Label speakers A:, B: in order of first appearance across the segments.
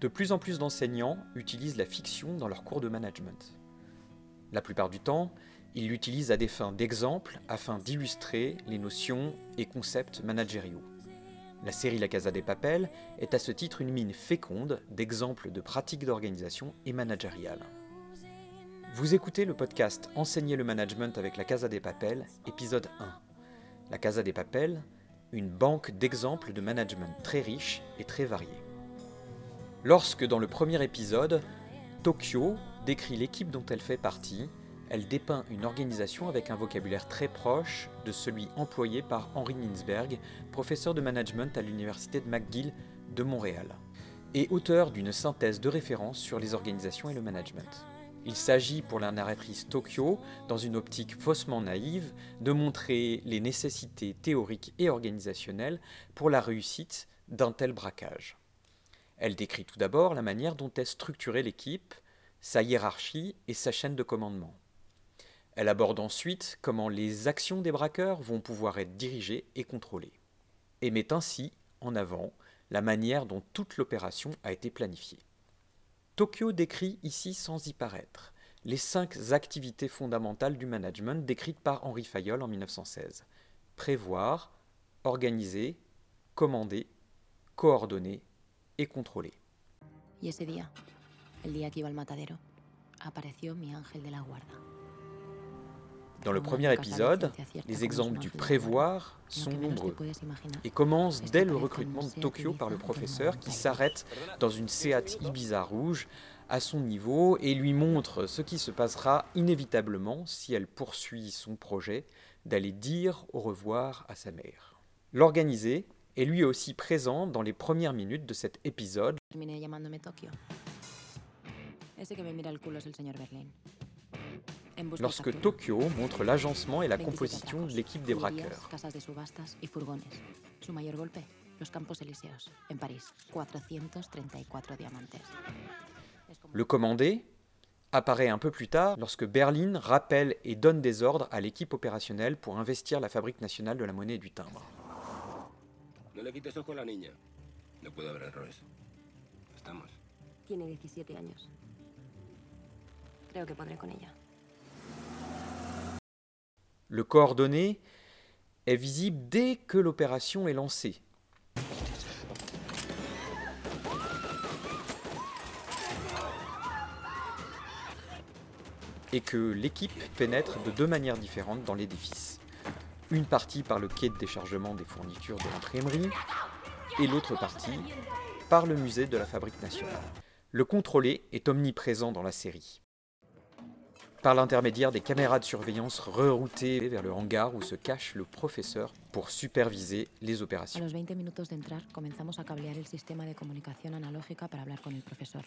A: De plus en plus d'enseignants utilisent la fiction dans leurs cours de management. La plupart du temps, ils l'utilisent à des fins d'exemple afin d'illustrer les notions et concepts managériaux. La série La Casa des Papel est à ce titre une mine féconde d'exemples de pratiques d'organisation et managériales. Vous écoutez le podcast Enseigner le management avec la Casa des Papel, épisode 1. La Casa des Papel, une banque d'exemples de management très riche et très variés. Lorsque dans le premier épisode, Tokyo décrit l'équipe dont elle fait partie, elle dépeint une organisation avec un vocabulaire très proche de celui employé par Henri Ninsberg, professeur de management à l'université de McGill de Montréal, et auteur d'une synthèse de référence sur les organisations et le management. Il s'agit pour la narratrice Tokyo, dans une optique faussement naïve, de montrer les nécessités théoriques et organisationnelles pour la réussite d'un tel braquage. Elle décrit tout d'abord la manière dont est structurée l'équipe, sa hiérarchie et sa chaîne de commandement. Elle aborde ensuite comment les actions des braqueurs vont pouvoir être dirigées et contrôlées, et met ainsi en avant la manière dont toute l'opération a été planifiée. Tokyo décrit ici sans y paraître les cinq activités fondamentales du management décrites par Henri Fayol en 1916. Prévoir, organiser, commander, coordonner et contrôler.
B: Y ese día, el día que iba al matadero, apareció mi ángel de la guarda.
A: Dans le premier épisode, les exemples du prévoir sont nombreux et commencent dès le recrutement de Tokyo par le professeur qui s'arrête dans une Seat Ibiza rouge à son niveau et lui montre ce qui se passera inévitablement si elle poursuit son projet d'aller dire au revoir à sa mère. L'organiser est lui aussi présent dans les premières minutes de cet épisode. Lorsque Tokyo montre l'agencement et la composition de l'équipe des braqueurs. Le commandé apparaît un peu plus tard lorsque Berlin rappelle et donne des ordres à l'équipe opérationnelle pour investir la fabrique nationale de la monnaie et du timbre.
C: No le quites ojo a la niña. No puede haber errores. Estamos.
B: Tiene 17 años. Creo que podré con ella.
A: Le coordonné est visible dès que l'opération est lancée. Et que l'équipe pénètre de deux manières différentes dans l'édifice. Une partie par le quai de déchargement des fournitures de l'imprimerie et l'autre partie par le musée de la Fabrique nationale. Le contrôlé est omniprésent dans la série. Par l'intermédiaire des caméras de surveillance reroutées vers le hangar où se cache le professeur pour superviser les opérations.
B: A los 20 minutos de entrar, comenzamos a cablear el sistema de comunicación analógica para hablar con el profesor.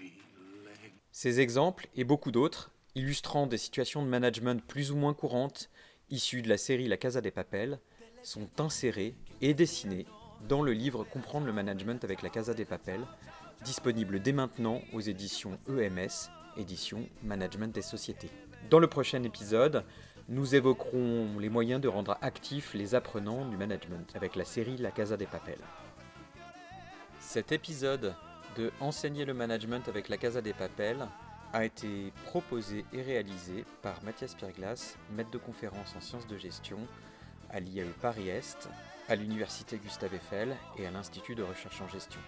A: Ces exemples et beaucoup d'autres, illustrant des situations de management plus ou moins courantes, issues de la série La Casa des Papel, sont insérés et dessinés dans le livre Comprendre le management avec la Casa des Papel, disponible dès maintenant aux éditions EMS, édition Management des sociétés. Dans le prochain épisode, nous évoquerons les moyens de rendre actifs les apprenants du management avec la série La Casa des Papel. Cet épisode de Enseigner le management avec la Casa des Papel a été proposé et réalisé par Mathias Pierglas, maître de conférence en sciences de gestion à l'IAE Paris-Est, à l'Université Gustave Eiffel et à l'Institut de recherche en gestion.